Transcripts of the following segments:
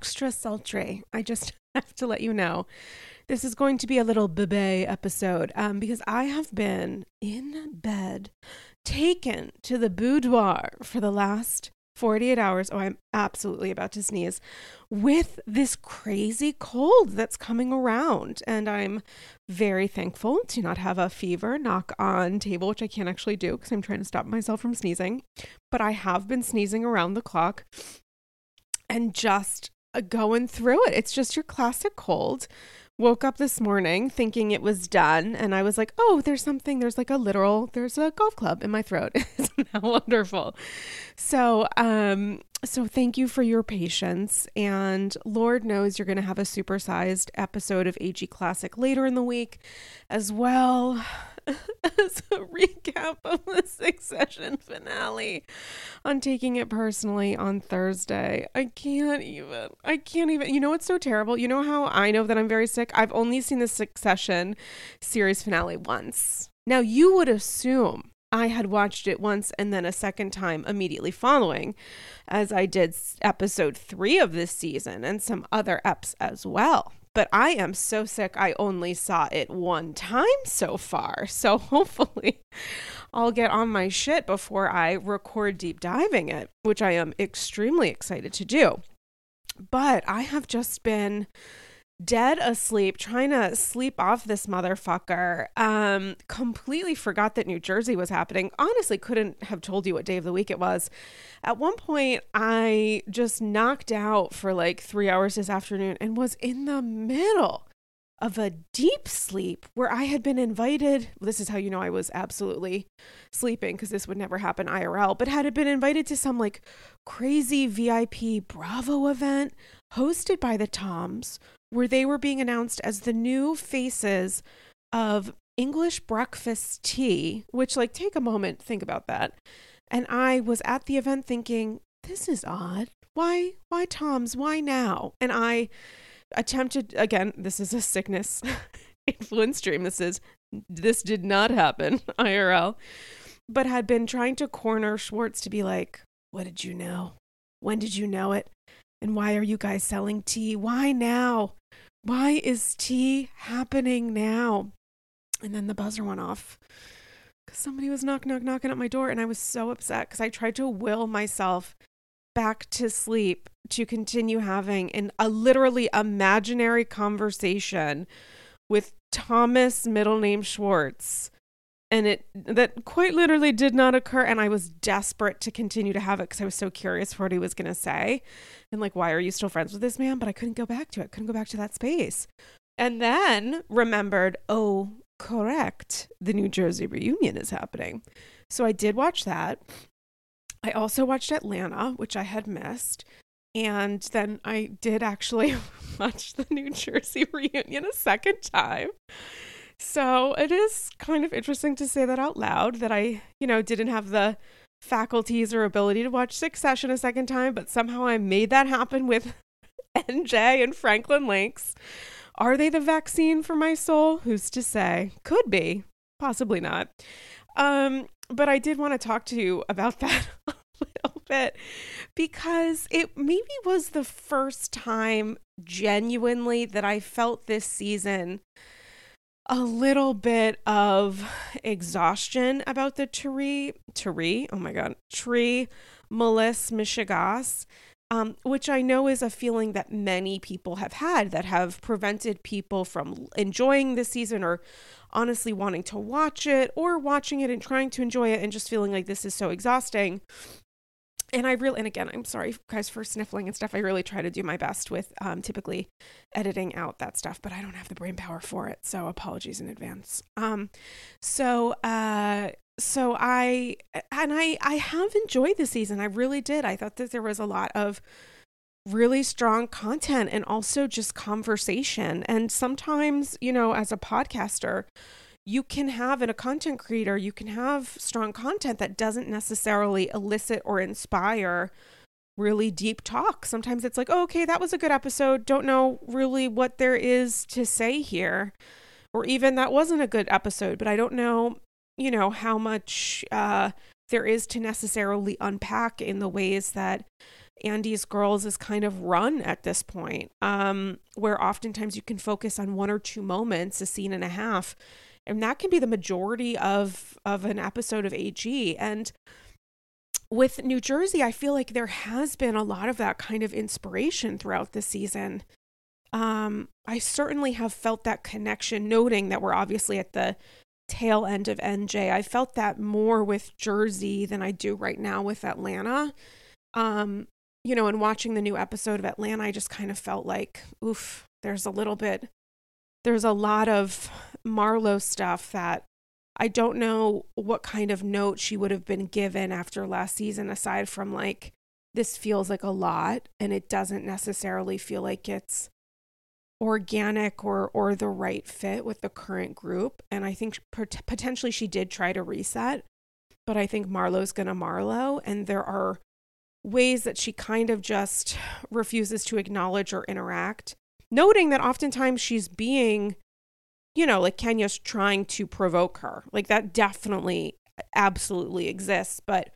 extra sultry. I just have to let you know. This is going to be a little bebe episode um, because I have been in bed, taken to the boudoir for the last 48 hours. Oh, I'm absolutely about to sneeze with this crazy cold that's coming around. And I'm very thankful to not have a fever knock on table, which I can't actually do because I'm trying to stop myself from sneezing. But I have been sneezing around the clock and just going through it. It's just your classic cold. Woke up this morning thinking it was done, and I was like, oh, there's something, there's like a literal, there's a golf club in my throat. Isn't that wonderful? So, um, so thank you for your patience. And Lord knows you're going to have a supersized episode of AG Classic later in the week as well as a recap of the Succession finale on taking it personally on Thursday. I can't even. I can't even. You know what's so terrible? You know how I know that I'm very sick? I've only seen the Succession series finale once. Now, you would assume I had watched it once and then a second time immediately following, as I did episode three of this season and some other eps as well. But I am so sick, I only saw it one time so far. So hopefully I'll get on my shit before I record deep diving it, which I am extremely excited to do. But I have just been dead asleep trying to sleep off this motherfucker. Um completely forgot that new jersey was happening. Honestly couldn't have told you what day of the week it was. At one point i just knocked out for like three hours this afternoon and was in the middle of a deep sleep where i had been invited. This is how you know i was absolutely sleeping because this would never happen irl but had it been invited to some like crazy vip bravo event hosted by the toms where they were being announced as the new faces of English breakfast tea, which, like, take a moment, think about that. And I was at the event thinking, this is odd. Why, why Tom's? Why now? And I attempted, again, this is a sickness influence dream. This is, this did not happen, IRL, but had been trying to corner Schwartz to be like, what did you know? When did you know it? And why are you guys selling tea? Why now? Why is tea happening now? And then the buzzer went off because somebody was knock, knock, knocking at my door. And I was so upset because I tried to will myself back to sleep to continue having an, a literally imaginary conversation with Thomas, middle name Schwartz and it that quite literally did not occur and i was desperate to continue to have it because i was so curious for what he was going to say. And like why are you still friends with this man? But i couldn't go back to it couldn't go back to that space. And then remembered oh correct the new jersey reunion is happening. So i did watch that. I also watched atlanta which i had missed. And then i did actually watch the new jersey reunion a second time so it is kind of interesting to say that out loud that I, you know, didn't have the faculties or ability to watch Succession a second time, but somehow I made that happen with NJ and Franklin Links. Are they the vaccine for my soul? Who's to say? Could be, possibly not. Um, but I did want to talk to you about that a little bit because it maybe was the first time genuinely that I felt this season a little bit of exhaustion about the Tre, Tre, oh my God, Tre, Melissa Mishegas, um, which I know is a feeling that many people have had that have prevented people from enjoying the season or honestly wanting to watch it or watching it and trying to enjoy it and just feeling like this is so exhausting and I really, and again, I'm sorry guys for sniffling and stuff. I really try to do my best with um, typically editing out that stuff, but I don't have the brain power for it. So apologies in advance. Um, so, uh, so I, and I, I have enjoyed the season. I really did. I thought that there was a lot of really strong content and also just conversation. And sometimes, you know, as a podcaster, you can have in a content creator, you can have strong content that doesn't necessarily elicit or inspire really deep talk. Sometimes it's like, oh, okay, that was a good episode. Don't know really what there is to say here. Or even that wasn't a good episode, but I don't know, you know, how much uh, there is to necessarily unpack in the ways that Andy's Girls is kind of run at this point, um, where oftentimes you can focus on one or two moments, a scene and a half, and that can be the majority of of an episode of AG. And with New Jersey, I feel like there has been a lot of that kind of inspiration throughout the season. Um, I certainly have felt that connection, noting that we're obviously at the tail end of NJ. I felt that more with Jersey than I do right now with Atlanta. Um, you know, and watching the new episode of Atlanta, I just kind of felt like, oof, there's a little bit, there's a lot of Marlo stuff that I don't know what kind of note she would have been given after last season, aside from like, this feels like a lot and it doesn't necessarily feel like it's organic or or the right fit with the current group. And i think potentially she did try to reset but i think marlo's going to marlo and there are ways that she kind of just refuses to acknowledge or interact, noting that oftentimes she's being, you know, like Kenya's trying to provoke her. Like that definitely absolutely exists, but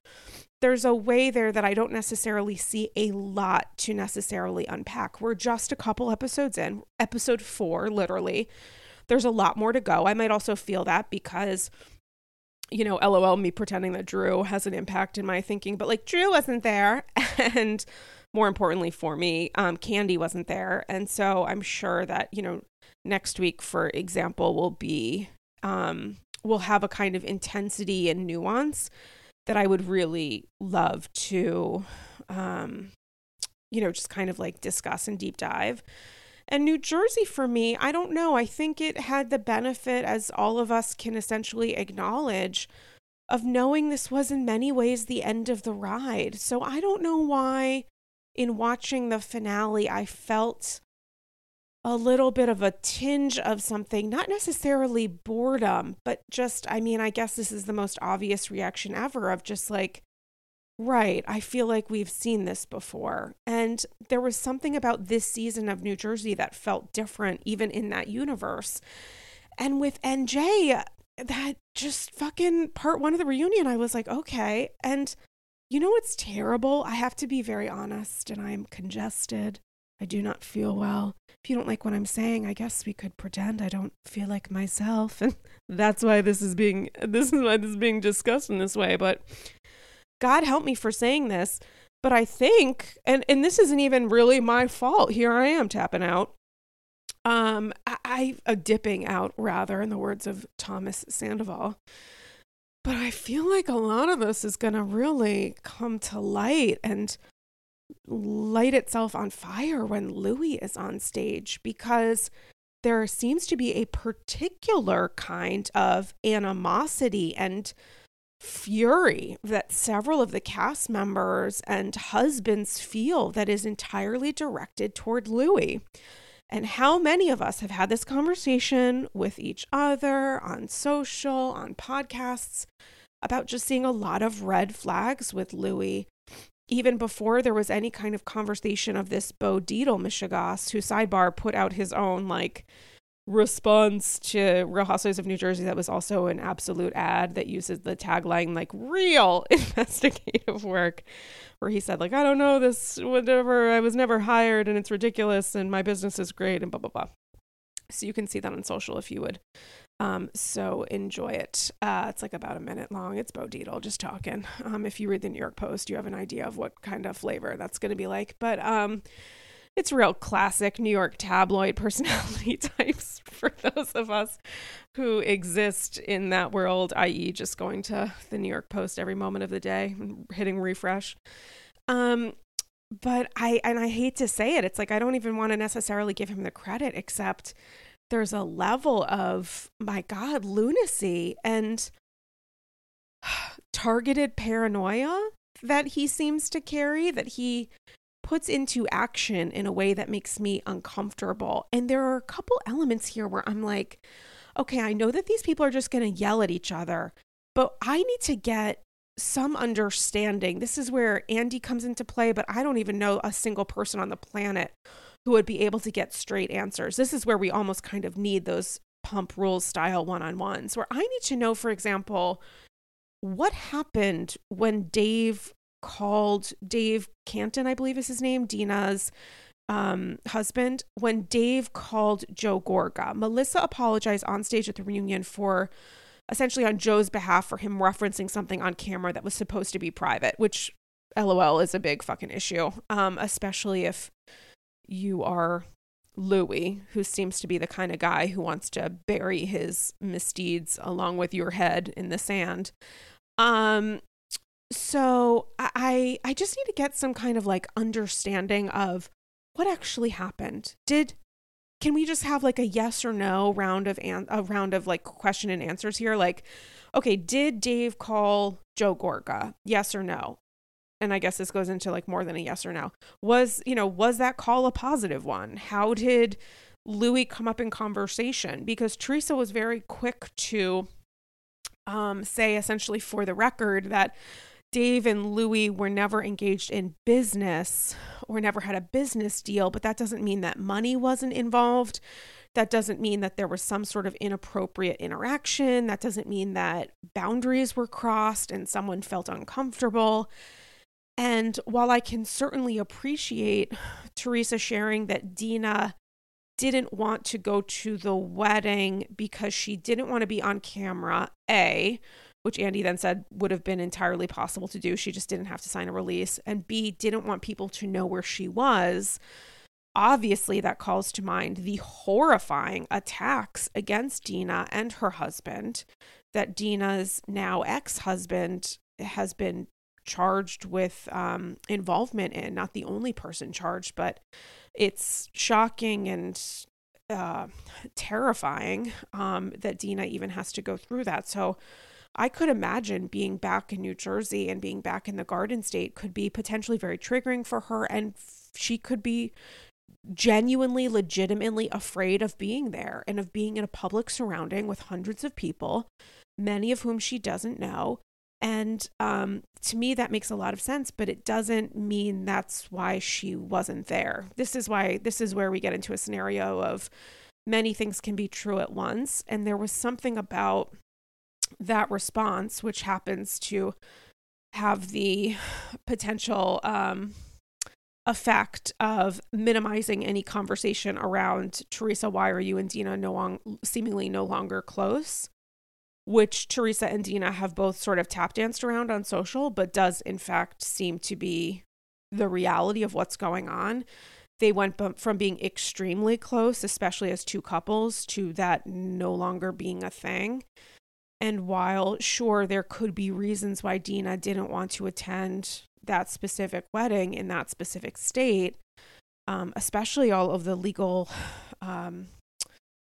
there's a way there that I don't necessarily see a lot to necessarily unpack. We're just a couple episodes in, episode four, literally. There's a lot more to go. I might also feel that because you know, lol, me pretending that Drew has an impact in my thinking, but like Drew wasn't there. And more importantly for me, um, Kandi wasn't there. And so I'm sure that, you know, next week, for example, will be, um, will have a kind of intensity and nuance that I would really love to, um, you know, just kind of like discuss and deep dive. And New Jersey, for me, I don't know. I think it had the benefit, as all of us can essentially acknowledge, of knowing this was in many ways the end of the ride. So I don't know why, in watching the finale, I felt a little bit of a tinge of something, not necessarily boredom, but just, I mean, I guess this is the most obvious reaction ever of just like, Right. I feel like we've seen this before. And there was something about this season of New Jersey that felt different, even in that universe. And with NJ, that just fucking part one of the reunion, I was like, okay. And you know what's terrible? I have to be very honest, and I'm congested. I do not feel well. If you don't like what I'm saying, I guess we could pretend I don't feel like myself. And that's why this is being this is why this is being discussed in this way. But God help me for saying this, but I think, and, and this isn't even really my fault. Here I am tapping out. Um, I, dipping out rather, in the words of Thomas Sandoval. But I feel like a lot of this is going to really come to light and light itself on fire when Luis is on stage because there seems to be a particular kind of animosity and fury that several of the cast members and husbands feel that is entirely directed toward Luis. And how many of us have had this conversation with each other on social, on podcasts, about just seeing a lot of red flags with Luis, even before there was any kind of conversation of this Bo Dietl Mishegas, who sidebar put out his own like response to Real Housewives of New Jersey that was also an absolute ad that uses the tagline like real investigative work where he said like I don't know this whatever I was never hired and it's ridiculous and my business is great and blah blah blah. So you can see that on social if you would. Um, so enjoy it. Uh, it's like about a minute long. It's Bo Dietl just talking. Um, if you read the New York Post, you have an idea of what kind of flavor that's going to be like. But um, it's real classic New York tabloid personality types for those of us who exist in that world, i.e., just going to the New York Post every moment of the day and hitting refresh. Um, but I and I hate to say it, it's like I don't even want to necessarily give him the credit, except there's a level of my God lunacy and targeted paranoia that he seems to carry that he puts into action in a way that makes me uncomfortable. And there are a couple elements here where I'm like, okay, I know that these people are just going to yell at each other, but I need to get some understanding. This is where Andy comes into play, but I don't even know a single person on the planet who would be able to get straight answers. This is where we almost kind of need those pump rules style one on ones, where I need to know, for example, what happened when Dave called Dave Cantin, I believe is his name, Dina's um, husband, when Dave called Joe Gorga. Melissa apologized on stage at the reunion for essentially on Joe's behalf for him referencing something on camera that was supposed to be private, which LOL is a big fucking issue, um, especially if you are Luis, who seems to be the kind of guy who wants to bury his misdeeds along with your head in the sand. Um, so I I just need to get some kind of like understanding of what actually happened. Did can we just have like a yes or no round of an- a round of like question and answers here? Like, okay, did Dave call Joe Gorga? Yes or no? and I guess this goes into like more than a yes or no. Was, you know, was that call a positive one? How did Luis come up in conversation? Because Teresa was very quick to um, say, essentially, for the record, that Dave and Luis were never engaged in business or never had a business deal, but that doesn't mean that money wasn't involved. That doesn't mean that there was some sort of inappropriate interaction. That doesn't mean that boundaries were crossed and someone felt uncomfortable. And while I can certainly appreciate Teresa sharing that Dina didn't want to go to the wedding because she didn't want to be on camera, A, which Andy then said would have been entirely possible to do. She just didn't have to sign a release. And B, didn't want people to know where she was. Obviously, that calls to mind the horrifying attacks against Dina and her husband that Dina's now ex husband has been charged with um, involvement in, not the only person charged, but it's shocking and uh, terrifying um, that Dina even has to go through that. So I could imagine being back in New Jersey and being back in the Garden State could be potentially very triggering for her, and she could be genuinely, legitimately afraid of being there and of being in a public surrounding with hundreds of people, many of whom she doesn't know, and um, to me, that makes a lot of sense, but it doesn't mean that's why she wasn't there. This is why, this is where we get into a scenario of many things can be true at once. And there was something about that response, which happens to have the potential um, effect of minimizing any conversation around Teresa, why are you and Dina no long, seemingly no longer close? which Teresa and Dina have both sort of tap danced around on social, but does in fact seem to be the reality of what's going on. They went from being extremely close, especially as two couples, to that no longer being a thing. And while, sure, there could be reasons why Dina didn't want to attend that specific wedding in that specific state, um, especially all of the legal um,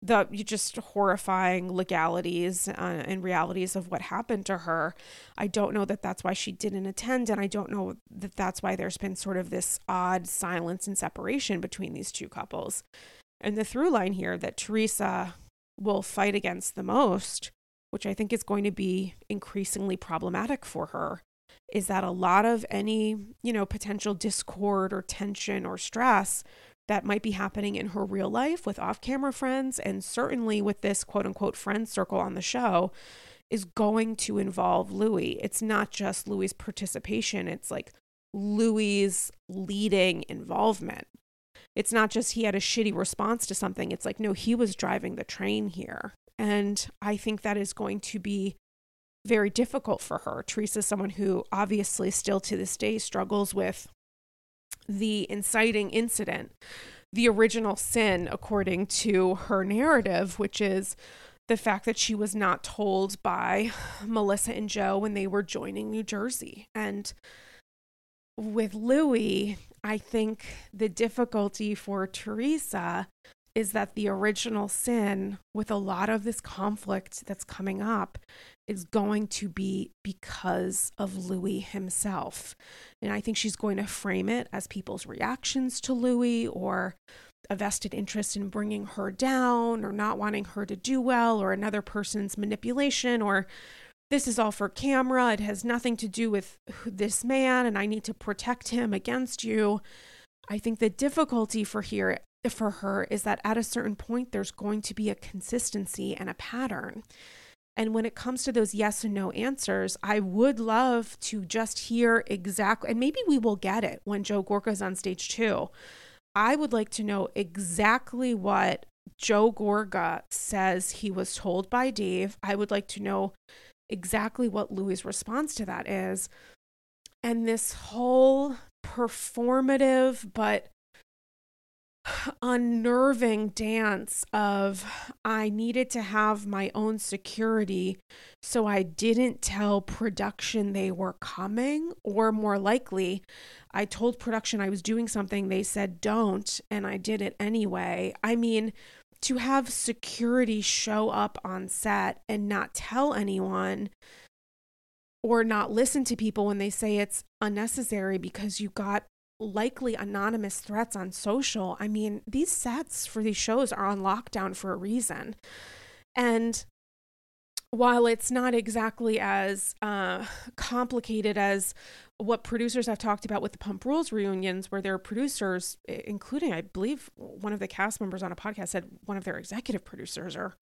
the just horrifying legalities uh, and realities of what happened to her. I don't know that that's why she didn't attend, and I don't know that that's why there's been sort of this odd silence and separation between these two couples. And the through line here that Teresa will fight against the most, which I think is going to be increasingly problematic for her, is that a lot of any, you know, potential discord or tension or stress that might be happening in her real life with off camera friends, and certainly with this quote unquote friend circle on the show, is going to involve Luis. It's not just Luis's participation, it's like Luis's leading involvement. It's not just he had a shitty response to something, it's like, no, he was driving the train here. And I think that is going to be very difficult for her. Teresa is someone who obviously still to this day struggles with the inciting incident, the original sin, according to her narrative, which is the fact that she was not told by Melissa and Joe when they were joining New Jersey. And with Luis, I think the difficulty for Teresa is that the original sin, with a lot of this conflict that's coming up, is going to be because of Luis himself. And I think she's going to frame it as people's reactions to Luis or a vested interest in bringing her down or not wanting her to do well or another person's manipulation or this is all for camera. It has nothing to do with this man and I need to protect him against you. I think the difficulty for here for her is that at a certain point there's going to be a consistency and a pattern And when it comes to those yes and no answers, I would love to just hear exactly, and maybe we will get it when Joe Gorga is on stage too. I would like to know exactly what Joe Gorga says he was told by Dave. I would like to know exactly what Luis' response to that is. And this whole performative but unnerving dance of I needed to have my own security, so I didn't tell production they were coming, or more likely, I told production I was doing something, they said don't, and I did it anyway. I mean, to have security show up on set and not tell anyone or not listen to people when they say it's unnecessary because you got likely anonymous threats on social. I mean, these sets for these shows are on lockdown for a reason. And while it's not exactly as uh, complicated as what producers have talked about with the Pump Rules reunions, where their producers, including, I believe, one of the cast members on a podcast said one of their executive producers or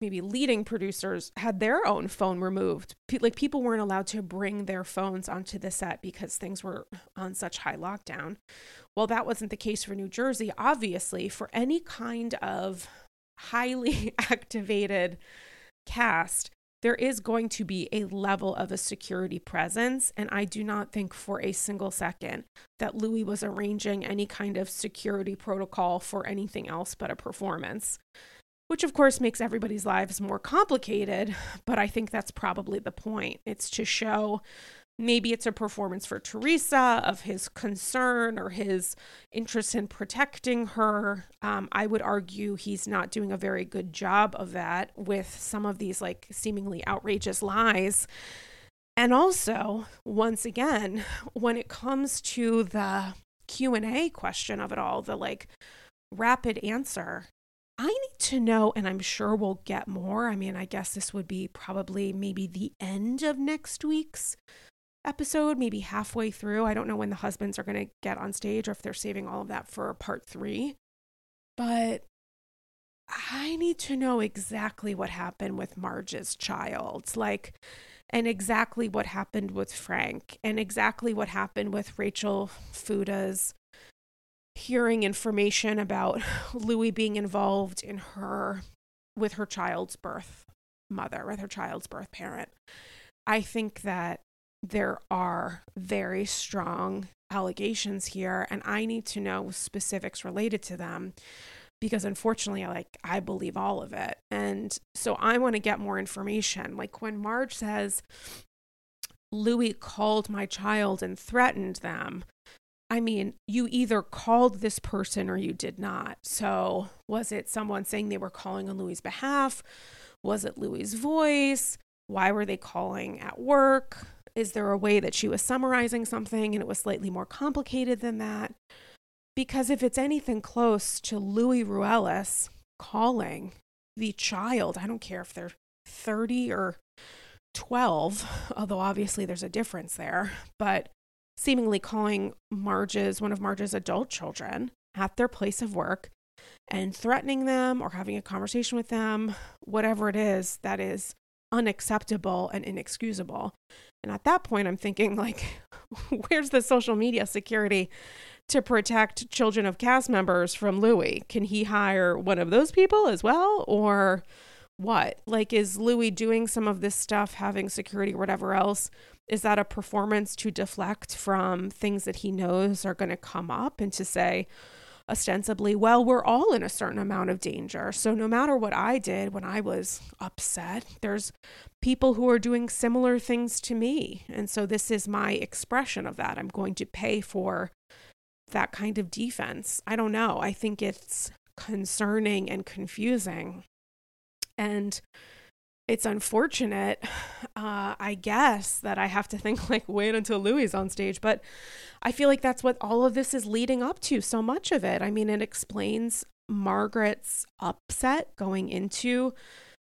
maybe leading producers had their own phone removed. like people weren't allowed to bring their phones onto the set because things were on such high lockdown. Well, that wasn't the case for New Jersey. Obviously, for any kind of highly activated cast, there is going to be a level of a security presence. And I do not think for a single second that Luis was arranging any kind of security protocol for anything else but a performance which of course makes everybody's lives more complicated. But I think that's probably the point. It's to show maybe it's a performance for Teresa of his concern or his interest in protecting her. Um, I would argue he's not doing a very good job of that with some of these like seemingly outrageous lies. And also, once again, when it comes to the Q&A question of it all, the like rapid answer, I need to know, and I'm sure we'll get more. I mean, I guess this would be probably maybe the end of next week's episode, maybe halfway through. I don't know when the husbands are going to get on stage or if they're saving all of that for part three. But I need to know exactly what happened with Marge's child. Like, and exactly what happened with Frank, and exactly what happened with Rachel Fuda's hearing information about Luis being involved in her with her child's birth mother, with her child's birth parent. I think that there are very strong allegations here and I need to know specifics related to them because unfortunately like I believe all of it. And so I want to get more information. Like when Marge says Luis called my child and threatened them, I mean, you either called this person or you did not. So, was it someone saying they were calling on Luis' behalf? Was it Luis' voice? Why were they calling at work? Is there a way that she was summarizing something and it was slightly more complicated than that? Because if it's anything close to Luis Ruelas calling the child, I don't care if they're 30 or 12, although obviously there's a difference there, but seemingly calling Marge's, one of Marge's adult children, at their place of work and threatening them or having a conversation with them, whatever it is, that is unacceptable and inexcusable. And at that point, I'm thinking, like, where's the social media security to protect children of cast members from Luis? Can he hire one of those people as well? Or what? Like, is Luis doing some of this stuff, having security or whatever else? Is that a performance to deflect from things that he knows are going to come up and to say, ostensibly, well, we're all in a certain amount of danger. So no matter what I did when I was upset, there's people who are doing similar things to me. And so this is my expression of that. I'm going to pay for that kind of defense. I don't know. I think it's concerning and confusing. And it's unfortunate, uh, I guess, that I have to think like wait until Luis on stage. But I feel like that's what all of this is leading up to. So much of it. I mean, it explains Margaret's upset going into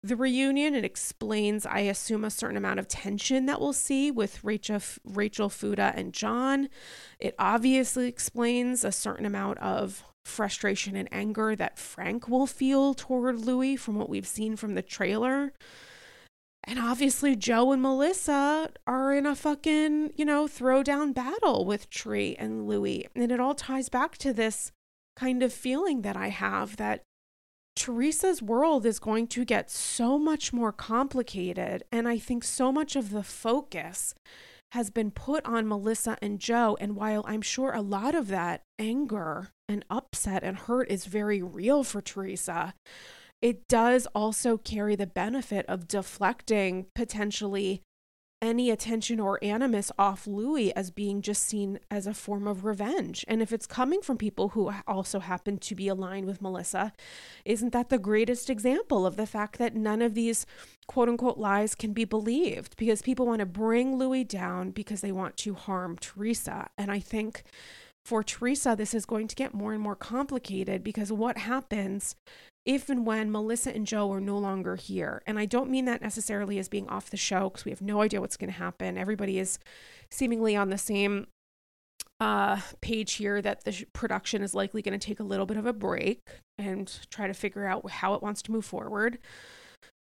the reunion. It explains, I assume, a certain amount of tension that we'll see with Rachel, Rachel Fuda and John. It obviously explains a certain amount of frustration and anger that Frank will feel toward Luis from what we've seen from the trailer. And obviously, Joe and Melissa are in a fucking, you know, throwdown battle with Tre and Luis. And it all ties back to this kind of feeling that I have that Teresa's world is going to get so much more complicated. And I think so much of the focus has been put on Melissa and Joe. And while I'm sure a lot of that anger and upset and hurt is very real for Teresa, it does also carry the benefit of deflecting potentially any attention or animus off Luis as being just seen as a form of revenge. And if it's coming from people who also happen to be aligned with Melissa, isn't that the greatest example of the fact that none of these quote unquote lies can be believed because people want to bring Luis down because they want to harm Teresa. And I think for Teresa, this is going to get more and more complicated because what happens if and when Melissa and Joe are no longer here. And I don't mean that necessarily as being off the show because we have no idea what's going to happen. Everybody is seemingly on the same uh, page here that the production is likely going to take a little bit of a break and try to figure out how it wants to move forward.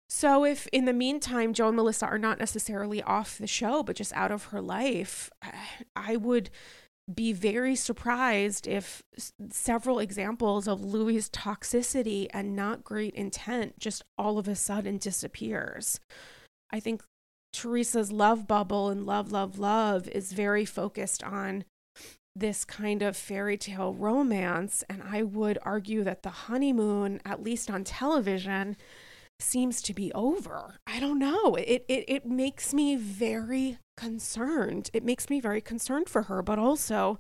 So, if in the meantime, Joe and Melissa are not necessarily off the show, but just out of her life, I would be very surprised if several examples of Luis' toxicity and not great intent just all of a sudden disappears. I think Teresa's love bubble and love, love, love is very focused on this kind of fairy tale romance. And I would argue that the honeymoon, at least on television, seems to be over. I don't know. It, it, it makes me very concerned. It makes me very concerned for her, but also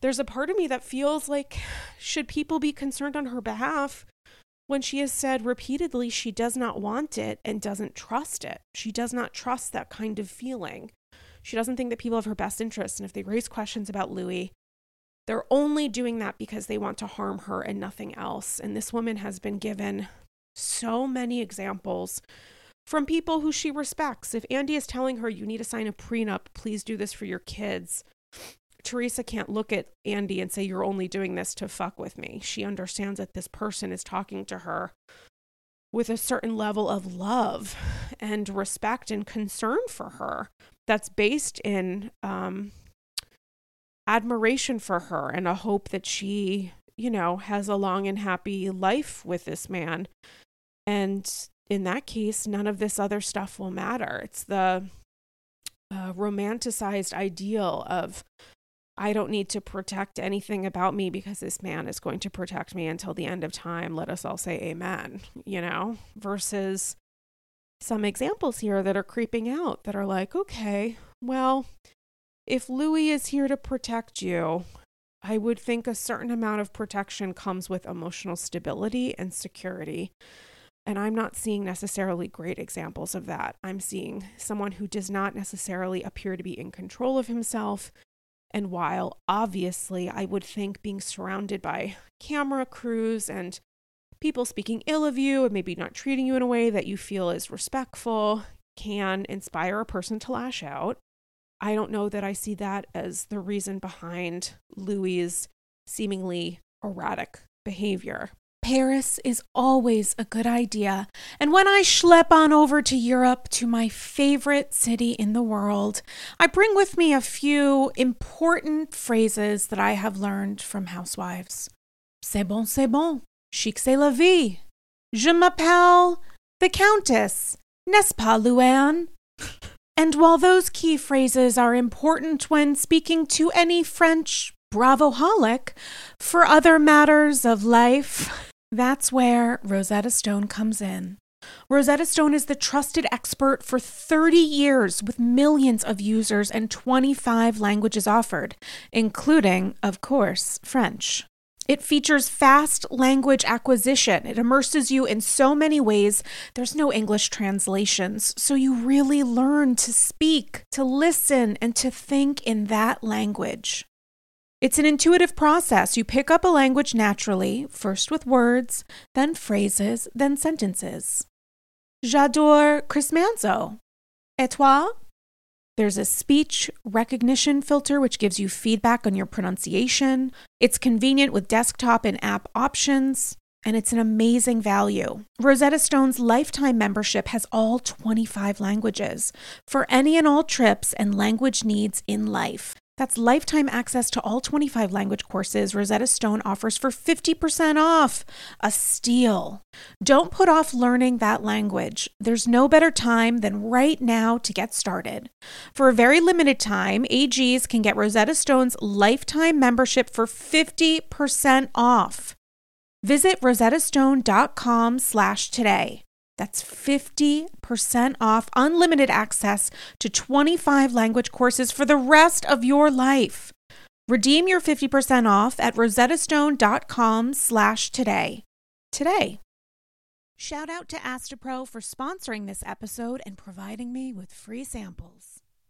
there's a part of me that feels like should people be concerned on her behalf when she has said repeatedly she does not want it and doesn't trust it. She does not trust that kind of feeling. She doesn't think that people have her best interests. And if they raise questions about Luis, they're only doing that because they want to harm her and nothing else. And this woman has been given so many examples from people who she respects. If Andy is telling her, you need to sign a prenup, please do this for your kids, Teresa can't look at Andy and say, You're only doing this to fuck with me. She understands that this person is talking to her with a certain level of love and respect and concern for her that's based in um, admiration for her and a hope that she, you know, has a long and happy life with this man. And in that case, none of this other stuff will matter. It's the uh, romanticized ideal of I don't need to protect anything about me because this man is going to protect me until the end of time. Let us all say amen, you know, versus some examples here that are creeping out that are like, okay, well, if Luis is here to protect you, I would think a certain amount of protection comes with emotional stability and security. And I'm not seeing necessarily great examples of that. I'm seeing someone who does not necessarily appear to be in control of himself. And while obviously I would think being surrounded by camera crews and people speaking ill of you and maybe not treating you in a way that you feel is respectful can inspire a person to lash out. I don't know that I see that as the reason behind Luis' seemingly erratic behavior. Paris is always a good idea. And when I schlep on over to Europe, to my favorite city in the world, I bring with me a few important phrases that I have learned from housewives. C'est bon, c'est bon. Chic, c'est la vie. Je m'appelle the Countess. N'est-ce pas, Luann? And while those key phrases are important when speaking to any French bravoholic, for other matters of life, that's where Rosetta Stone comes in. Rosetta Stone is the trusted expert for 30 years with millions of users and 25 languages offered, including, of course, French. It features fast language acquisition. It immerses you in so many ways. There's no English translations. So you really learn to speak, to listen, and to think in that language. It's an intuitive process. You pick up a language naturally, first with words, then phrases, then sentences. J'adore Chris Manzo. Et toi? There's a speech recognition filter which gives you feedback on your pronunciation. It's convenient with desktop and app options. and it's an amazing value. Rosetta Stone's lifetime membership has all 25 languages for any and all trips and language needs in life. That's lifetime access to all 25 language courses Rosetta Stone offers for 50% off. A steal. Don't put off learning that language. There's no better time than right now to get started. For a very limited time, AGs can get Rosetta Stone's lifetime membership for 50% off. Visit rosettastone.com slash today. That's 50% off unlimited access to 25 language courses for the rest of your life. Redeem your 50% off at rosettastone.com slash today. Today. Shout out to Astepro for sponsoring this episode and providing me with free samples.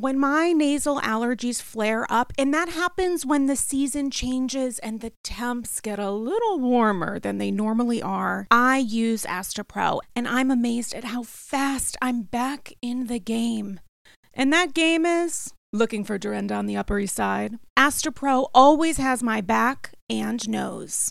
when my nasal allergies flare up, and that happens when the season changes and the temps get a little warmer than they normally are, I use Astepro and I'm amazed at how fast I'm back in the game. And that game is looking for Dorinda on the Upper East Side. Astepro always has my back and nose.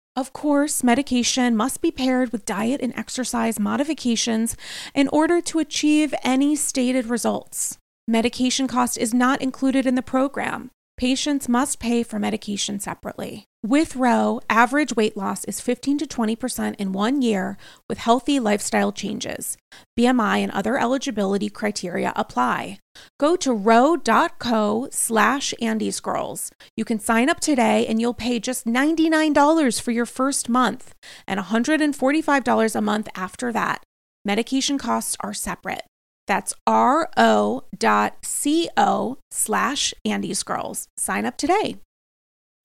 Of course, medication must be paired with diet and exercise modifications in order to achieve any stated results. Medication cost is not included in the program. Patients must pay for medication separately. With Ro, average weight loss is 15 to 20% in one year with healthy lifestyle changes. BMI and other eligibility criteria apply. Go to ro.co slash andysgirls. You can sign up today and you'll pay just $99 for your first month and $145 a month after that. Medication costs are separate. That's ro.co slash Andy's Girls. Sign up today.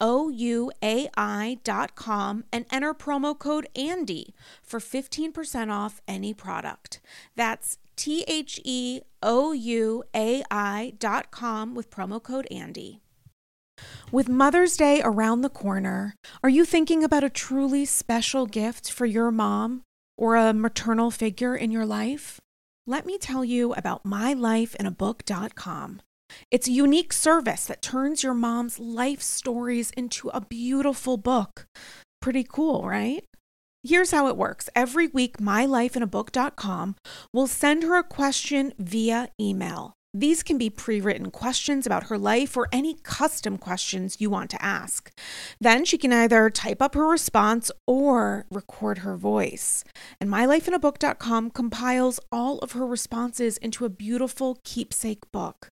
ouai.com and enter promo code ANDY for 15% off any product. That's T H E O U A I.com with promo code ANDY. With Mother's Day around the corner, are you thinking about a truly special gift for your mom or a maternal figure in your life? Let me tell you about mylifeinabook.com. It's a unique service that turns your mom's life stories into a beautiful book. Pretty cool, right? Here's how it works. Every week, mylifeinabook.com will send her a question via email. These can be pre written questions about her life or any custom questions you want to ask. Then she can either type up her response or record her voice. And mylifeinabook.com compiles all of her responses into a beautiful keepsake book.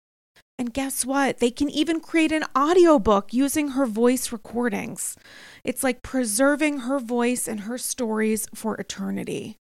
And guess what? They can even create an audiobook using her voice recordings. It's like preserving her voice and her stories for eternity.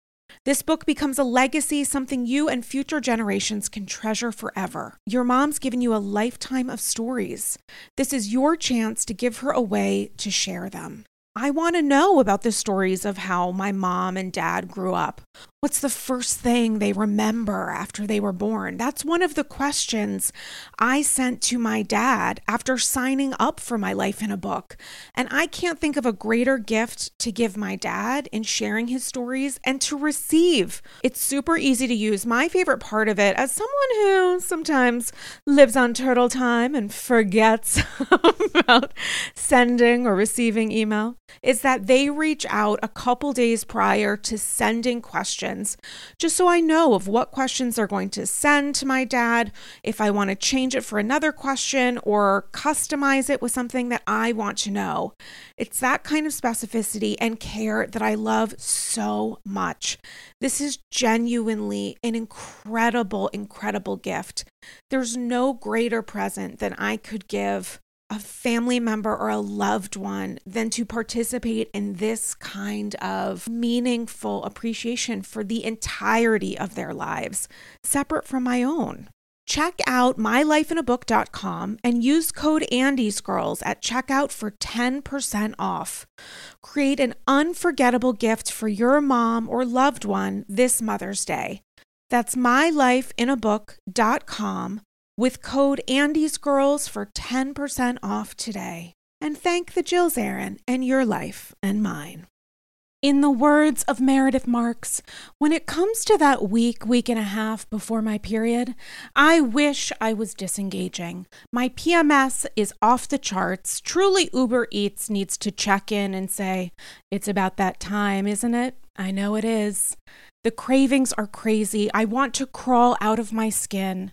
This book becomes a legacy, something you and future generations can treasure forever. Your mom's given you a lifetime of stories. This is your chance to give her a way to share them. I want to know about the stories of how my mom and dad grew up. What's the first thing they remember after they were born? That's one of the questions I sent to my dad after signing up for my life in a book. And I can't think of a greater gift to give my dad in sharing his stories and to receive. It's super easy to use. My favorite part of it, as someone who sometimes lives on turtle time and forgets about sending or receiving email, is that they reach out a couple days prior to sending questions questions, just so I know of what questions they're going to send to my dad, if I want to change it for another question or customize it with something that I want to know. It's that kind of specificity and care that I love so much. This is genuinely an incredible, incredible gift. There's no greater present than I could give a family member or a loved one than to participate in this kind of meaningful appreciation for the entirety of their lives, separate from my own. Check out mylifeinabook.com and use code Andy's Girls at checkout for 10% off. Create an unforgettable gift for your mom or loved one this Mother's Day. That's mylifeinabook.com with code Andy's Girls for 10% off today. And thank the Jill's Zarin and your life and mine. In the words of Meredith Marks, when it comes to that week, week and a half before my period, I wish I was disengaging. My PMS is off the charts. Truly, Uber Eats needs to check in and say, It's about that time, isn't it? I know it is. The cravings are crazy. I want to crawl out of my skin.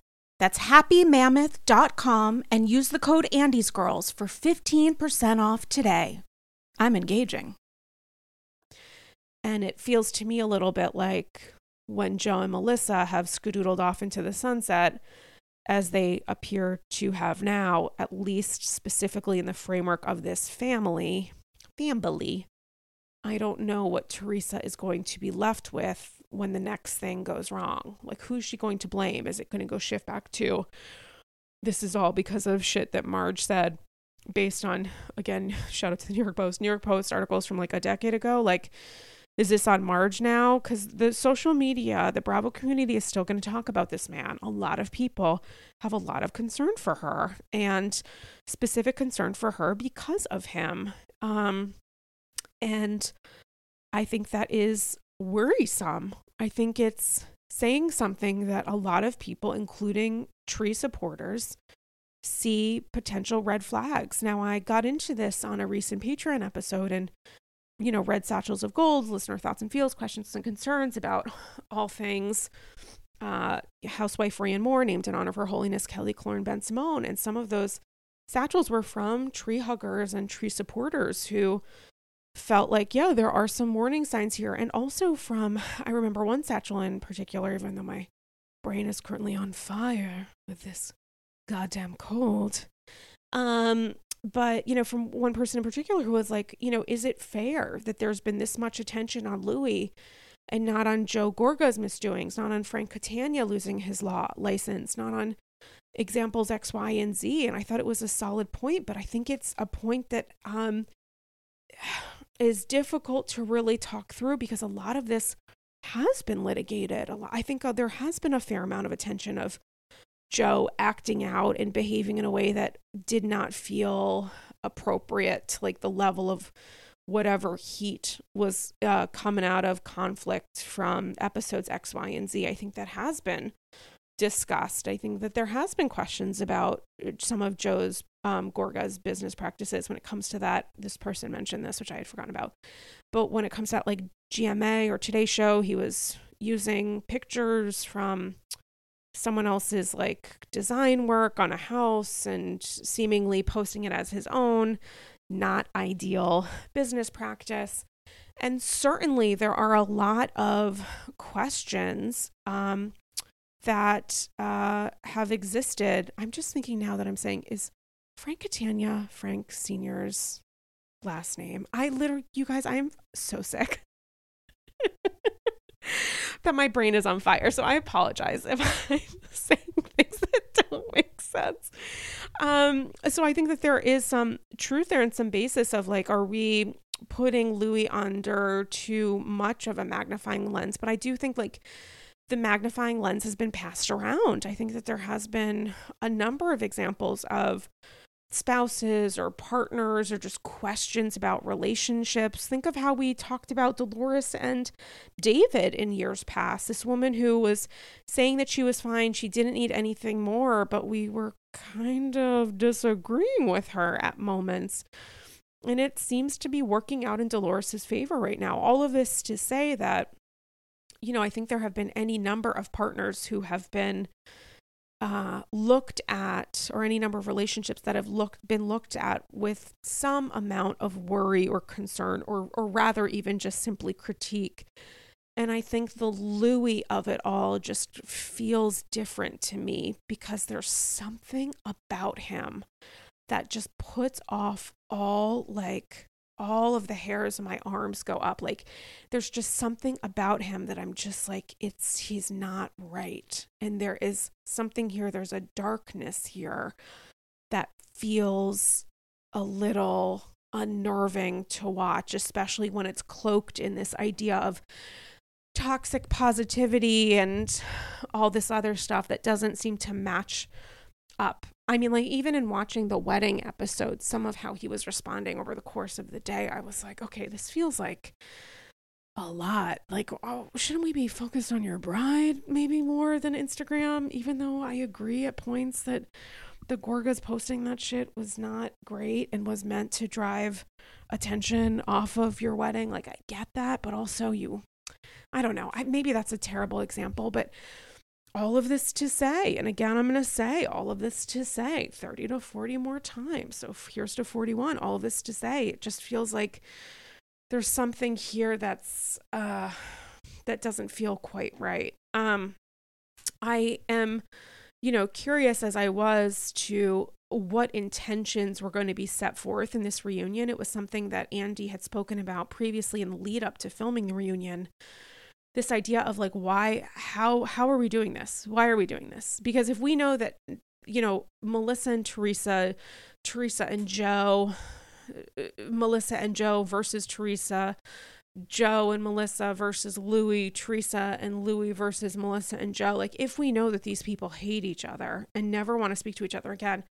That's happymammoth.com and use the code AndysGirls for 15% off today. I'm engaging. And it feels to me a little bit like when Joe and Melissa have skedoodled off into the sunset, as they appear to have now, at least specifically in the framework of this family, family. I don't know what Teresa is going to be left with when the next thing goes wrong. Like, who's she going to blame? Is it going to go shift back to this is all because of shit that Marge said based on, again, shout out to the New York Post, New York Post articles from like a decade ago? Like, is this on Marge now? Because the social media, the Bravo community is still going to talk about this man. A lot of people have a lot of concern for her and specific concern for her because of him. Um, and I think that is worrisome. I think it's saying something that a lot of people, including Tre supporters, see potential red flags. Now, I got into this on a recent Patreon episode and, you know, Red Satchels of Gold, listener thoughts and feels, questions and concerns about all things uh, housewife Ryan Moore, named in honor of Her Holiness Kelly Killoren Bensimon. And some of those satchels were from tree huggers and tree supporters who felt like, yeah, there are some warning signs here. And also from, I remember one satchel in particular, even though my brain is currently on fire with this goddamn cold. Um, but, you know, from one person in particular who was like, you know, is it fair that there's been this much attention on Luis and not on Joe Gorga's misdoings, not on Frank Catania losing his law license, not on examples X, Y, and Z? And I thought it was a solid point, but I think it's a point that um is difficult to really talk through because a lot of this has been litigated. I think uh, there has been a fair amount of attention of Joe acting out and behaving in a way that did not feel appropriate, like the level of whatever heat was uh, coming out of conflict from episodes X, Y, and Z. I think that has been discussed. I think that there has been questions about uh, some of Joe's um, Gorga's business practices when it comes to that. This person mentioned this, which I had forgotten about. But when it comes to that, like GMA or Today Show, he was using pictures from someone else's like design work on a house and seemingly posting it as his own. Not ideal business practice. And certainly there are a lot of questions um, that uh, have existed. I'm just thinking now that I'm saying, is Frank Catania Frank Sr.'s last name? I literally, you guys, I'm so sick. that my brain is on fire. So I apologize if I'm saying things that don't make sense. Um, so I think that there is some truth there and some basis of like, are we putting Luis under too much of a magnifying lens? But I do think like the magnifying lens has been passed around. I think that there has been a number of examples of spouses or partners or just questions about relationships. Think of how we talked about Dolores and David in years past. This woman who was saying that she was fine, she didn't need anything more, but we were kind of disagreeing with her at moments. And it seems to be working out in Dolores's favor right now. All of this to say that you know, I think there have been any number of partners who have been uh, looked at, or any number of relationships that have looked been looked at with some amount of worry or concern, or or rather even just simply critique. And I think the Luis of it all just feels different to me because there's something about him that just puts off all like all of the hairs on my arms go up. Like there's just something about him that I'm just like, it's, he's not right. And there is something here, there's a darkness here that feels a little unnerving to watch, especially when it's cloaked in this idea of toxic positivity and all this other stuff that doesn't seem to match up. I mean, like, even in watching the wedding episode, some of how he was responding over the course of the day, I was like, okay, this feels like a lot. Like, oh, shouldn't we be focused on your bride maybe more than Instagram? Even though I agree at points that the Gorgas posting that shit was not great and was meant to drive attention off of your wedding. Like, I get that, but also you, I don't know. I, maybe that's a terrible example, but all of this to say, and again, I'm going to say all of this to say 30 to 40 more times. So here's to 41, all of this to say. It just feels like there's something here that's uh that doesn't feel quite right. Um I am you know curious as I was to what intentions were going to be set forth in this reunion. It was something that Andy had spoken about previously in the lead up to filming the reunion. This idea of like why how how are we doing this? Why are we doing this? Because if we know that you know Melissa and Teresa, Teresa and Joe, uh, Melissa and Joe versus Teresa, Joe and Melissa versus Luis, Teresa and Luis versus Melissa and Joe. Like, if we know that these people hate each other and never want to speak to each other again,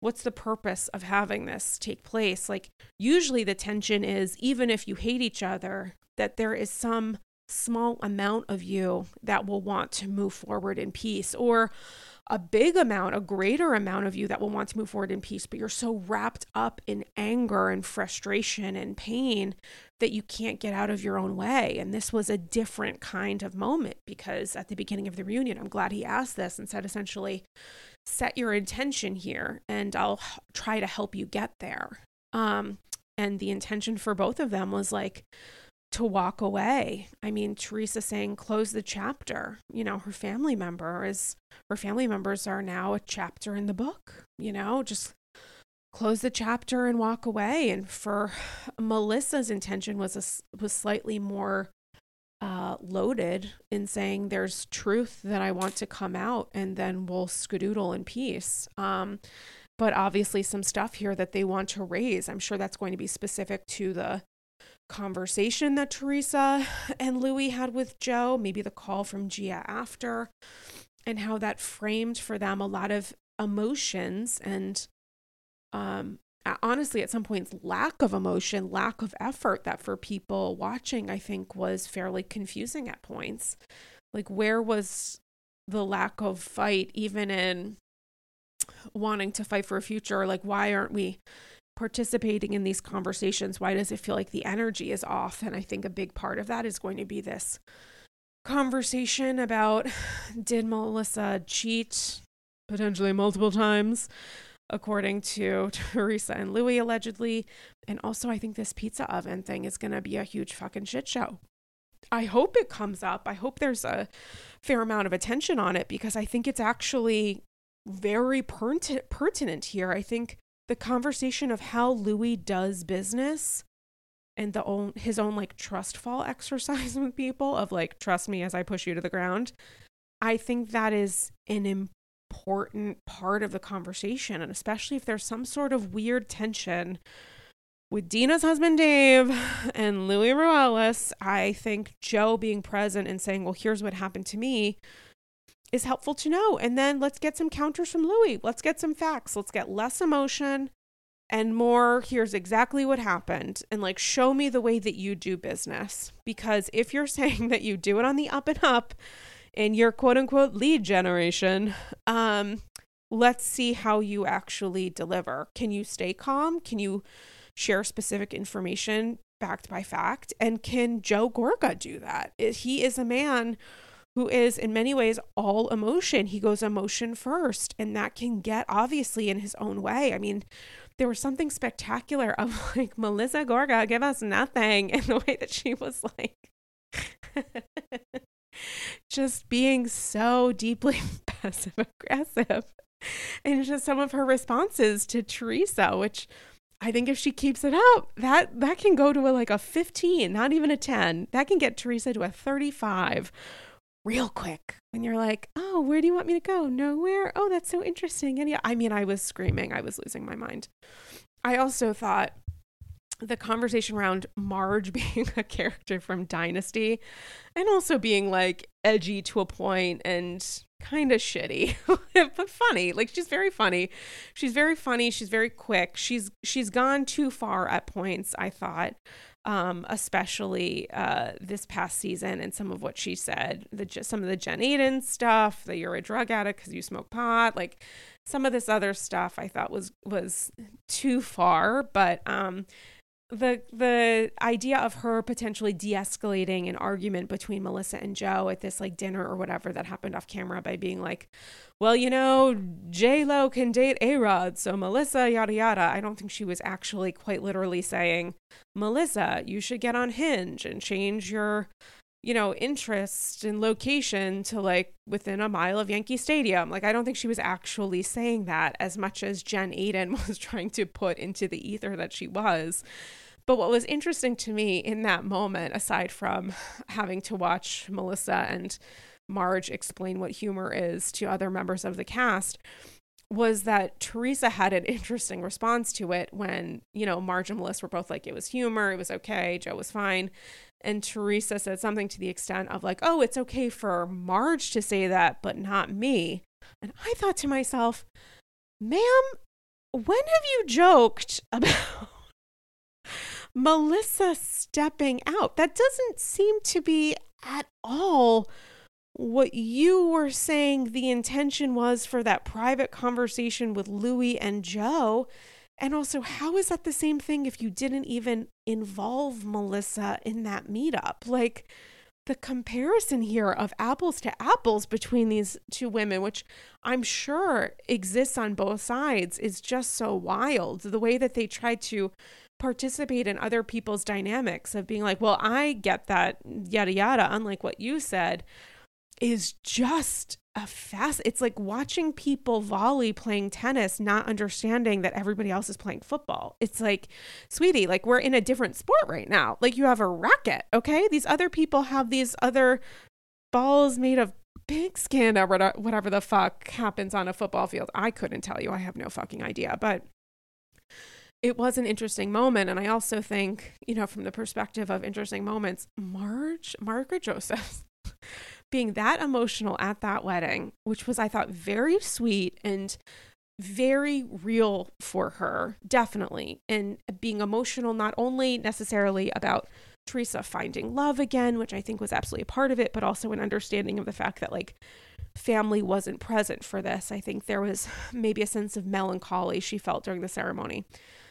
what's the purpose of having this take place? Like, usually the tension is even if you hate each other, that there is some small amount of you that will want to move forward in peace or a big amount, a greater amount of you that will want to move forward in peace, but you're so wrapped up in anger and frustration and pain that you can't get out of your own way. And this was a different kind of moment because at the beginning of the reunion, I'm glad he asked this and said essentially, set your intention here and I'll try to help you get there. Um, and the intention for both of them was like, to walk away. I mean, Teresa saying close the chapter. You know, her family member is her family members are now a chapter in the book, you know, just close the chapter and walk away. And for Melissa's intention was a, was slightly more uh, loaded in saying there's truth that I want to come out and then we'll skadoodle in peace. Um, but obviously some stuff here that they want to raise. I'm sure that's going to be specific to the conversation that Teresa and Luis had with Joe, maybe the call from Gia after, and how that framed for them a lot of emotions and um honestly at some points lack of emotion lack of effort that for people watching i think was fairly confusing at points. Like where was the lack of fight even in wanting to fight for a future? Like why aren't we participating in these conversations, why does it feel like the energy is off? And I think a big part of that is going to be this conversation about did Melissa cheat potentially multiple times, according to Teresa and Luis, allegedly. And also, I think this pizza oven thing is going to be a huge fucking shit show. I hope it comes up. I hope there's a fair amount of attention on it because I think it's actually very pertinent here. I think the conversation of how Luis does business and the own his own like trust fall exercise with people of like trust me as I push you to the ground. I think that is an important part of the conversation and especially if there's some sort of weird tension with Dina's husband Dave and Luis Ruelas, I think Joe being present and saying, "Well, here's what happened to me." Is helpful to know. And then let's get some counters from Luis. Let's get some facts. Let's get less emotion and more here's exactly what happened and like show me the way that you do business because if you're saying that you do it on the up and up in your quote unquote lead generation um let's see how you actually deliver can you stay calm can you share specific information backed by fact and can joe gorga do that he is a man who is in many ways all emotion. He goes emotion first, and that can get obviously in his own way. I mean, there was something spectacular of like Melissa Gorga give us nothing in the way that she was like just being so deeply passive aggressive. And just some of her responses to Teresa, which I think if she keeps it up, that that can go to a, like a 15, not even a 10. That can get Teresa to a 35 real quick when you're like, oh, where do you want me to go? Nowhere. Oh, that's so interesting. And yeah, I mean, I was screaming, I was losing my mind. I also thought the conversation around Marge being a character from Dynasty and also being like edgy to a point and kind of shitty but funny like she's very funny she's very funny she's very quick she's she's gone too far at points i thought um, especially uh, this past season and some of what she said, the some of the Jen Aydin stuff, that you're a drug addict because you smoke pot, like some of this other stuff I thought was was too far, but um, the the idea of her potentially de-escalating an argument between Melissa and Joe at this like dinner or whatever that happened off camera by being like, well, you know, J Lo can date A Rod, so Melissa, yada yada. I don't think she was actually quite literally saying, Melissa, you should get on Hinge and change your you know, interest and location to like within a mile of Yankee Stadium. Like, I don't think she was actually saying that as much as Jen Aydin was trying to put into the ether that she was. But what was interesting to me in that moment, aside from having to watch Melissa and Marge explain what humor is to other members of the cast, was that Teresa had an interesting response to it when, you know, Marge and Melissa were both like, it was humor, it was okay, Joe was fine. And Teresa said something to the extent of, like, oh, it's okay for Marge to say that, but not me. And I thought to myself, ma'am, when have you joked about Melissa stepping out? That doesn't seem to be at all what you were saying the intention was for that private conversation with Louie and Joe. And also, how is that the same thing if you didn't even involve Melissa in that meetup? Like, the comparison here of apples to apples between these two women, which I'm sure exists on both sides, is just so wild. The way that they try to participate in other people's dynamics of being like, well, I get that, yada, yada, unlike what you said, is just a fast it's like watching people volley playing tennis not understanding that everybody else is playing football. It's like sweetie like we're in a different sport right now. Like you have a racket okay? These other people have these other balls made of pigskin or whatever the fuck happens on a football field. I couldn't tell you. I have no fucking idea. But it was an interesting moment and i also think you know from the perspective of interesting moments marge margaret joseph being that emotional at that wedding, which was, I thought, very sweet and very real for her, definitely. And being emotional, not only necessarily about Teresa finding love again, which I think was absolutely a part of it, but also an understanding of the fact that, like, family wasn't present for this. I think there was maybe a sense of melancholy she felt during the ceremony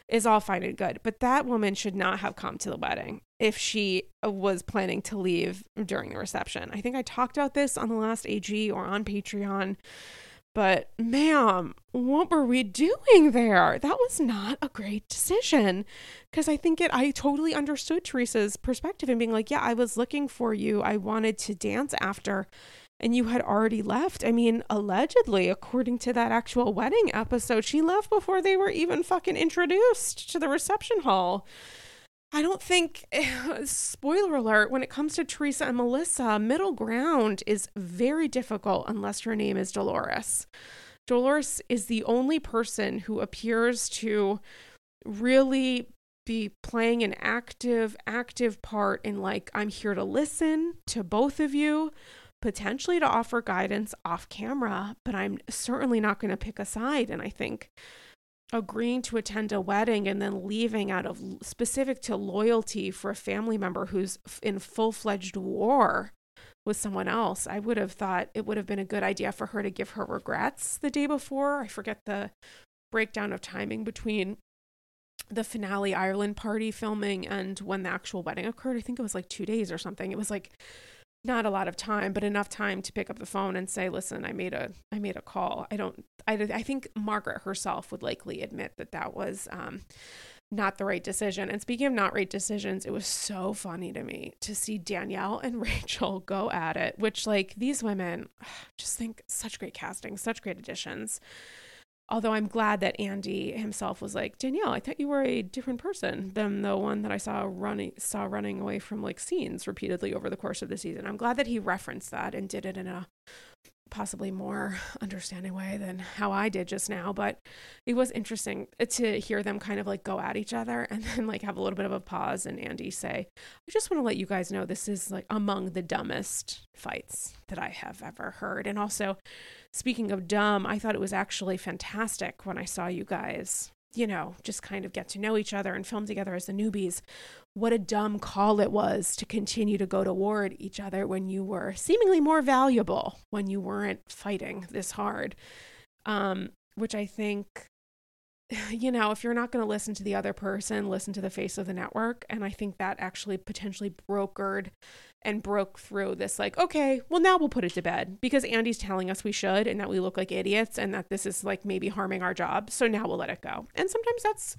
is all fine and good. But that woman should not have come to the wedding if she uh, was planning to leave during the reception. I think I talked about this on the last AG or on Patreon. But ma'am, what were we doing there? That was not a great decision. Because I think it, I totally understood Teresa's perspective and being like, yeah, I was looking for you. I wanted to dance after and you had already left. I mean, allegedly, according to that actual wedding episode, she left before they were even fucking introduced to the reception hall. I don't think, spoiler alert, when it comes to Teresa and Melissa, middle ground is very difficult unless your name is Dolores. Dolores is the only person who appears to really be playing an active, active part in like, I'm here to listen to both of you potentially to offer guidance off camera, but I'm certainly not going to pick a side. And I think agreeing to attend a wedding and then leaving out of specific to loyalty for a family member who's in full fledged war with someone else, I would have thought it would have been a good idea for her to give her regrets the day before. I forget the breakdown of timing between the finale Ireland party filming and when the actual wedding occurred. I think it was like two days or something. It was like not a lot of time but enough time to pick up the phone and say listen i made a i made a call. I don't i, I think margaret herself would likely admit that that was um, not the right decision. And speaking of not right decisions it was so funny to me to see danielle and rachel go at it which like these women just think such great casting such great additions Although I'm glad that Andy himself was like, Danielle, I thought you were a different person than the one that I saw running saw running away from like scenes repeatedly over the course of the season. I'm glad that he referenced that and did it in a possibly more understanding way than how I did just now. But it was interesting to hear them kind of like go at each other and then like have a little bit of a pause and Andy say, I just want to let you guys know this is like among the dumbest fights that I have ever heard. And also, speaking of dumb, I thought it was actually fantastic when I saw you guys you know, just kind of get to know each other and film together as the newbies. What a dumb call it was to continue to go toward each other when you were seemingly more valuable, when you weren't fighting this hard. Um, which I think you know, if you're not going to listen to the other person, listen to the face of the network. And I think that actually potentially brokered and broke through this, like, okay, well, now we'll put it to bed because Andy's telling us we should and that we look like idiots and that this is like maybe harming our job. So now we'll let it go. And sometimes that's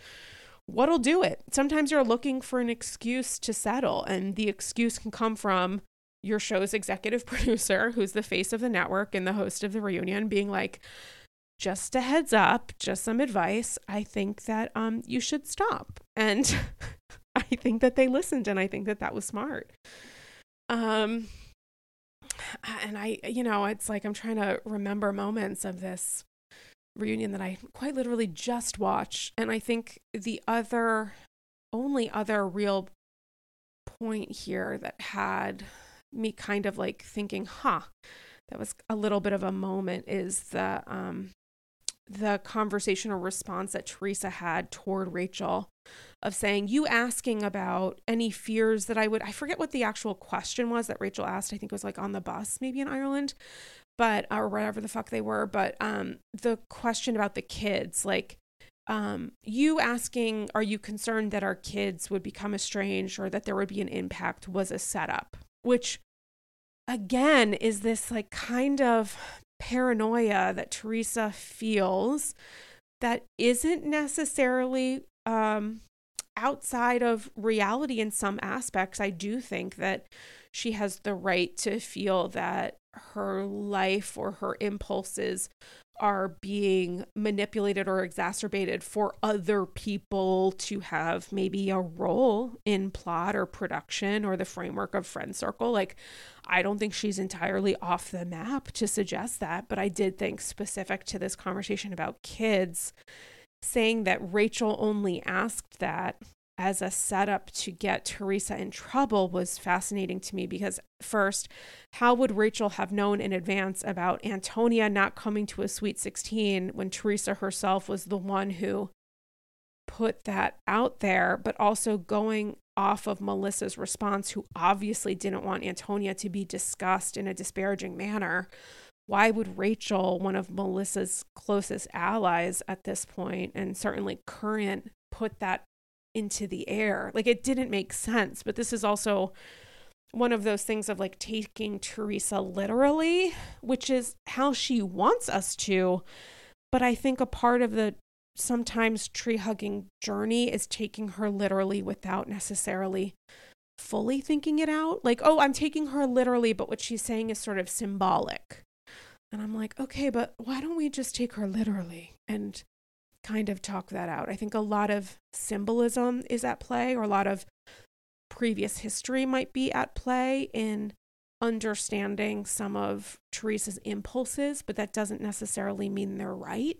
what'll do it. Sometimes you're looking for an excuse to settle, and the excuse can come from your show's executive producer, who's the face of the network and the host of the reunion, being like, just a heads up, just some advice. I think that um you should stop. And I think that they listened and I think that that was smart. Um and I you know, it's like I'm trying to remember moments of this reunion that I quite literally just watched and I think the other only other real point here that had me kind of like thinking, huh, that was a little bit of a moment is the um the conversation or response that Teresa had toward Rachel of saying, You asking about any fears that I would, I forget what the actual question was that Rachel asked. I think it was like on the bus, maybe in Ireland, but, or whatever the fuck they were. But um, the question about the kids, like, um, you asking, Are you concerned that our kids would become estranged or that there would be an impact was a setup, which again is this like kind of paranoia that Teresa feels that isn't necessarily um, outside of reality in some aspects. I do think that she has the right to feel that her life or her impulses are being manipulated or exacerbated for other people to have maybe a role in plot or production or the framework of friend circle. Like i don't think she's entirely off the map to suggest that but i did think specific to this conversation about kids saying that rachel only asked that as a setup to get Teresa in trouble was fascinating to me because, first, how would Rachel have known in advance about Antonia not coming to a Sweet 16 when Teresa herself was the one who put that out there, but also going off of Melissa's response, who obviously didn't want Antonia to be discussed in a disparaging manner? Why would Rachel, one of Melissa's closest allies at this point, and certainly current, put that into the air. Like it didn't make sense. But this is also one of those things of like taking Teresa literally, which is how she wants us to. But I think a part of the sometimes tree hugging journey is taking her literally without necessarily fully thinking it out. Like, oh, I'm taking her literally, but what she's saying is sort of symbolic. And I'm like, okay, but why don't we just take her literally and kind of talk that out. I think a lot of symbolism is at play, or a lot of previous history might be at play in understanding some of Teresa's impulses, but that doesn't necessarily mean they're right.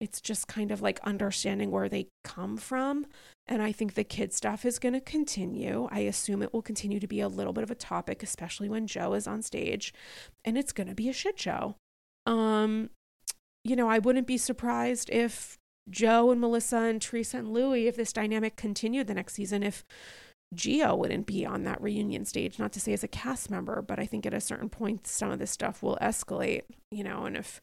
It's just kind of like understanding where they come from. And I think the kid stuff is going to continue. I assume it will continue to be a little bit of a topic, especially when Joe is on stage, and it's going to be a shit show. Um, you know, I wouldn't be surprised if Joe and Melissa and Teresa and Louie, if this dynamic continued the next season, if Gia wouldn't be on that reunion stage, not to say as a cast member, but I think at a certain point, some of this stuff will escalate, you know, and if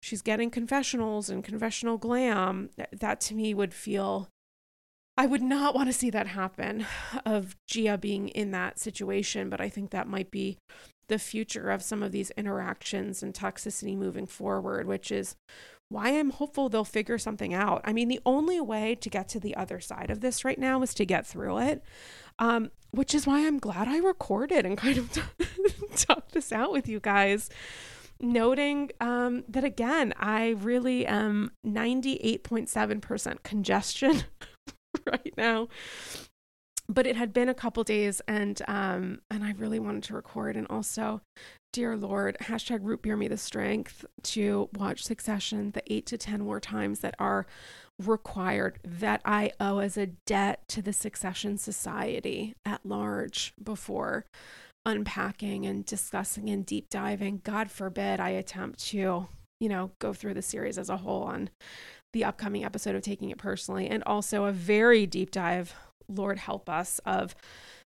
she's getting confessionals and confessional glam, that to me would feel, I would not want to see that happen of Gia being in that situation, but I think that might be the future of some of these interactions and toxicity moving forward, which is why I'm hopeful they'll figure something out. I mean, the only way to get to the other side of this right now is to get through it, um, which is why I'm glad I recorded and kind of talked this out with you guys. Noting um, that again, I really am 98.7% congestion right now but it had been a couple days and um and I really wanted to record and also dear Lord, hashtag root beer me the strength to watch Succession the eight to 10 more times that are required that I owe as a debt to the Succession Society at large before unpacking and discussing and deep diving. God forbid I attempt to, you know, go through the series as a whole on the upcoming episode of Taking It Personally, and also a very deep dive, Lord help us, of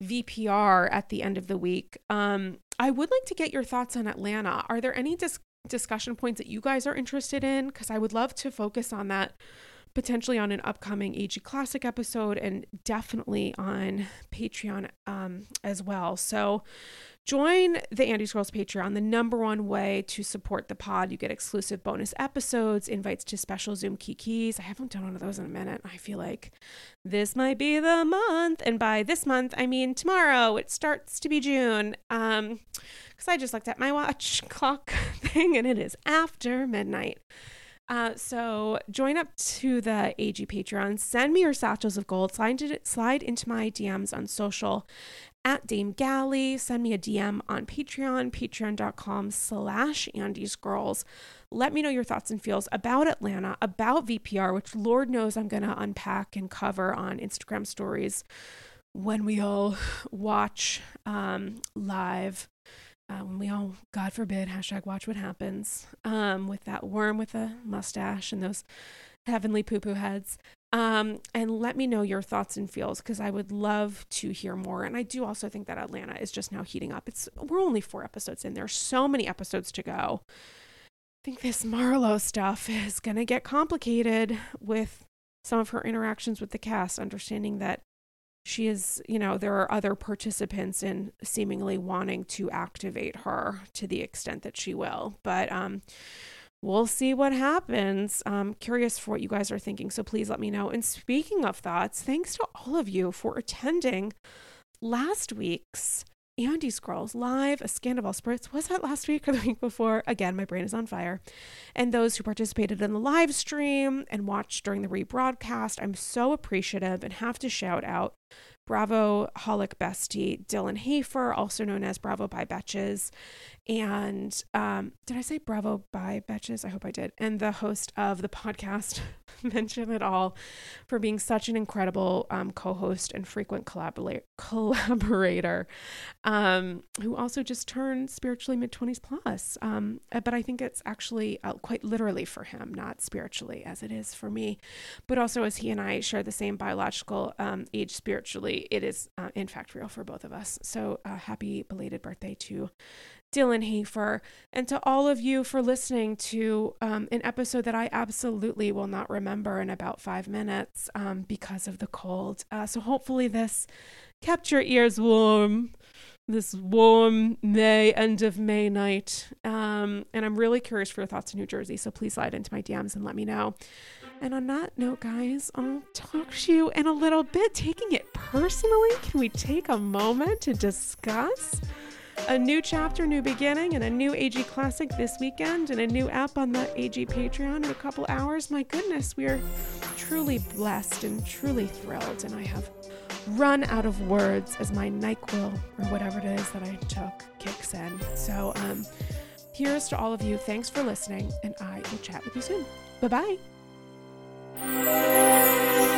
VPR at the end of the week. Um, I would like to get your thoughts on Atlanta. Are there any dis- discussion points that you guys are interested in? Because I would love to focus on that potentially on an upcoming AG Classic episode and definitely on Patreon um, as well. So join the Andy's Girls Patreon, the number one way to support the pod. You get exclusive bonus episodes, invites to special Zoom kikis. I haven't done one of those in a minute. I feel like this might be the month. And by this month, I mean tomorrow. It starts to be June. Um, because I just looked at my watch clock thing and it is after midnight. Uh, so join up to the AG Patreon. Send me your satchels of gold. Slide slide into my DMs on social at Dame Galli. Send me a DM on Patreon, patreon.com slash Andy's Girls. Let me know your thoughts and feels about Atlanta, about VPR, which Lord knows I'm going to unpack and cover on Instagram stories when we all watch um, live uh, when we all, God forbid, hashtag watch what happens um, with that worm with a mustache and those heavenly poo poo heads. Um, and let me know your thoughts and feels because I would love to hear more. And I do also think that Atlanta is just now heating up. It's we're only four episodes in. There's so many episodes to go. I think this Marlo stuff is gonna get complicated with some of her interactions with the cast, understanding that she is, you know, there are other participants in seemingly wanting to activate her to the extent that she will. But um, we'll see what happens. I'm curious for what you guys are thinking. So please let me know. And speaking of thoughts, thanks to all of you for attending last week's Andy's Girls live, a scan of all spirits. Was that last week or the week before? Again, my brain is on fire. And those who participated in the live stream and watched during the rebroadcast, I'm so appreciative and have to shout out Bravo Holic Bestie Dylan Hafer, also known as Bravo by Betches. And um, did I say Bravo by Betches? I hope I did. And the host of the podcast, Mention It All, for being such an incredible um, co host and frequent collaborator, collaborator um, who also just turned spiritually mid 20s plus. Um, but I think it's actually uh, quite literally for him, not spiritually as it is for me. But also, as he and I share the same biological um, age spiritually, it is uh, in fact real for both of us. So uh, happy belated birthday to Dylan Hafer, and to all of you for listening to um, an episode that I absolutely will not remember in about five minutes um, because of the cold. Uh, so hopefully, this kept your ears warm this warm May, end of May night. Um, and I'm really curious for your thoughts in New Jersey. So please slide into my DMs and let me know. And on that note, guys, I'll talk to you in a little bit. Taking it personally, can we take a moment to discuss? a new chapter, new beginning, and a new AG Classic this weekend, and a new app on the AG Patreon in a couple hours. My goodness, we are truly blessed and truly thrilled, and I have run out of words as my NyQuil or whatever it is that I took kicks in. So, um, here's to all of you. Thanks for listening, and I will chat with you soon. Bye bye. Música